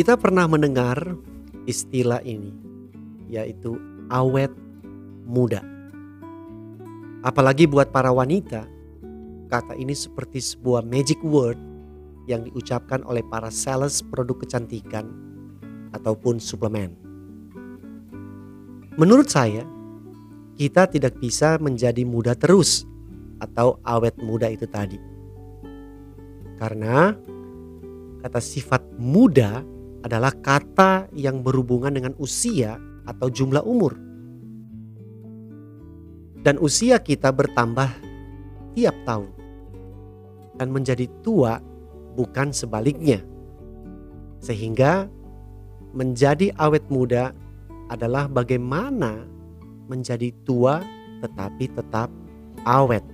Kita pernah mendengar istilah ini, yaitu awet muda. Apalagi buat para wanita, kata ini seperti sebuah magic word yang diucapkan oleh para sales produk kecantikan ataupun suplemen. Menurut saya, kita tidak bisa menjadi muda terus atau awet muda itu tadi. Karena kata sifat muda adalah kata yang berhubungan dengan usia atau jumlah umur. Dan usia kita bertambah tiap tahun. Dan menjadi tua bukan sebaliknya. Sehingga menjadi awet muda adalah bagaimana menjadi tua tetapi tetap awet.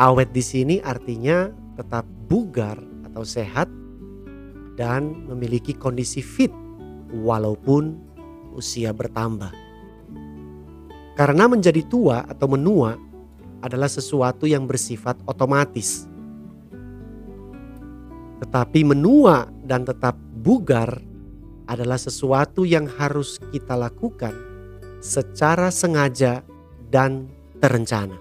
Awet di sini artinya tetap bugar atau sehat dan memiliki kondisi fit walaupun usia bertambah. Karena menjadi tua atau menua adalah sesuatu yang bersifat otomatis. Tetapi menua dan tetap bugar adalah sesuatu yang harus kita lakukan secara sengaja dan terencana.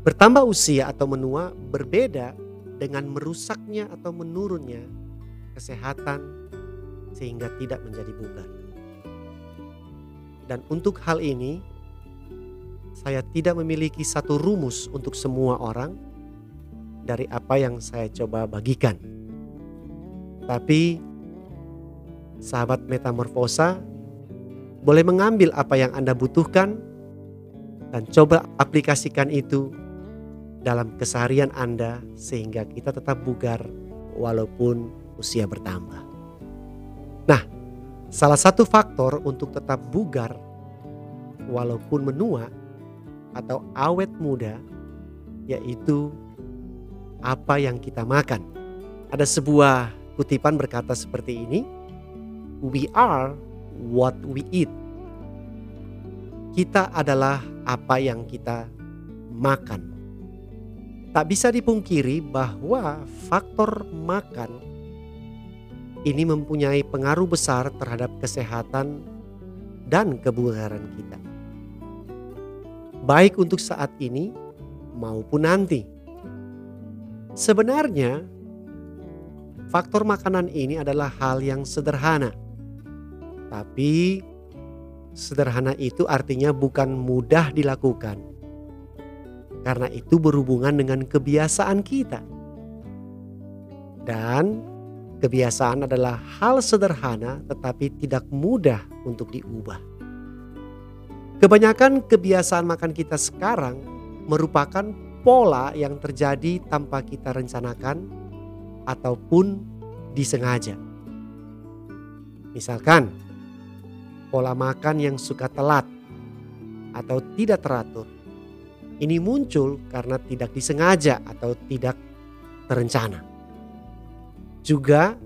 Bertambah usia atau menua berbeda dengan merusaknya atau menurunnya kesehatan sehingga tidak menjadi bugar. Dan untuk hal ini saya tidak memiliki satu rumus untuk semua orang dari apa yang saya coba bagikan. Tapi sahabat metamorfosa boleh mengambil apa yang Anda butuhkan dan coba aplikasikan itu dalam keseharian Anda sehingga kita tetap bugar walaupun usia bertambah. Nah, salah satu faktor untuk tetap bugar walaupun menua atau awet muda yaitu apa yang kita makan. Ada sebuah kutipan berkata seperti ini, "We are what we eat." Kita adalah apa yang kita makan. Tak bisa dipungkiri bahwa faktor makan ini mempunyai pengaruh besar terhadap kesehatan dan kebugaran kita. Baik untuk saat ini maupun nanti. Sebenarnya faktor makanan ini adalah hal yang sederhana. Tapi sederhana itu artinya bukan mudah dilakukan karena itu berhubungan dengan kebiasaan kita. Dan kebiasaan adalah hal sederhana tetapi tidak mudah untuk diubah. Kebanyakan kebiasaan makan kita sekarang merupakan pola yang terjadi tanpa kita rencanakan ataupun disengaja. Misalkan, pola makan yang suka telat atau tidak teratur ini muncul karena tidak disengaja atau tidak terencana. Juga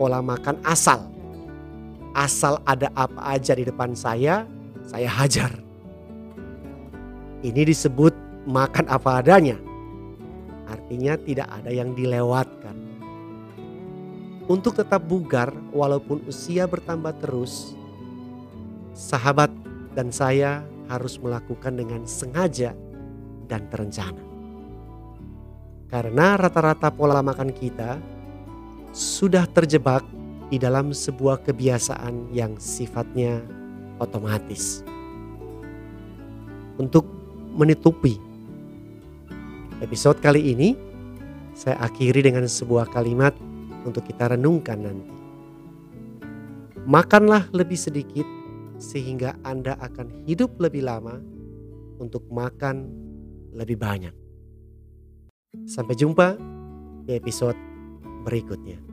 pola makan asal. Asal ada apa aja di depan saya, saya hajar. Ini disebut makan apa adanya. Artinya tidak ada yang dilewatkan. Untuk tetap bugar walaupun usia bertambah terus, sahabat dan saya harus melakukan dengan sengaja dan terencana. Karena rata-rata pola makan kita sudah terjebak di dalam sebuah kebiasaan yang sifatnya otomatis. Untuk menutupi episode kali ini, saya akhiri dengan sebuah kalimat untuk kita renungkan nanti. Makanlah lebih sedikit sehingga Anda akan hidup lebih lama untuk makan lebih banyak. Sampai jumpa di episode berikutnya.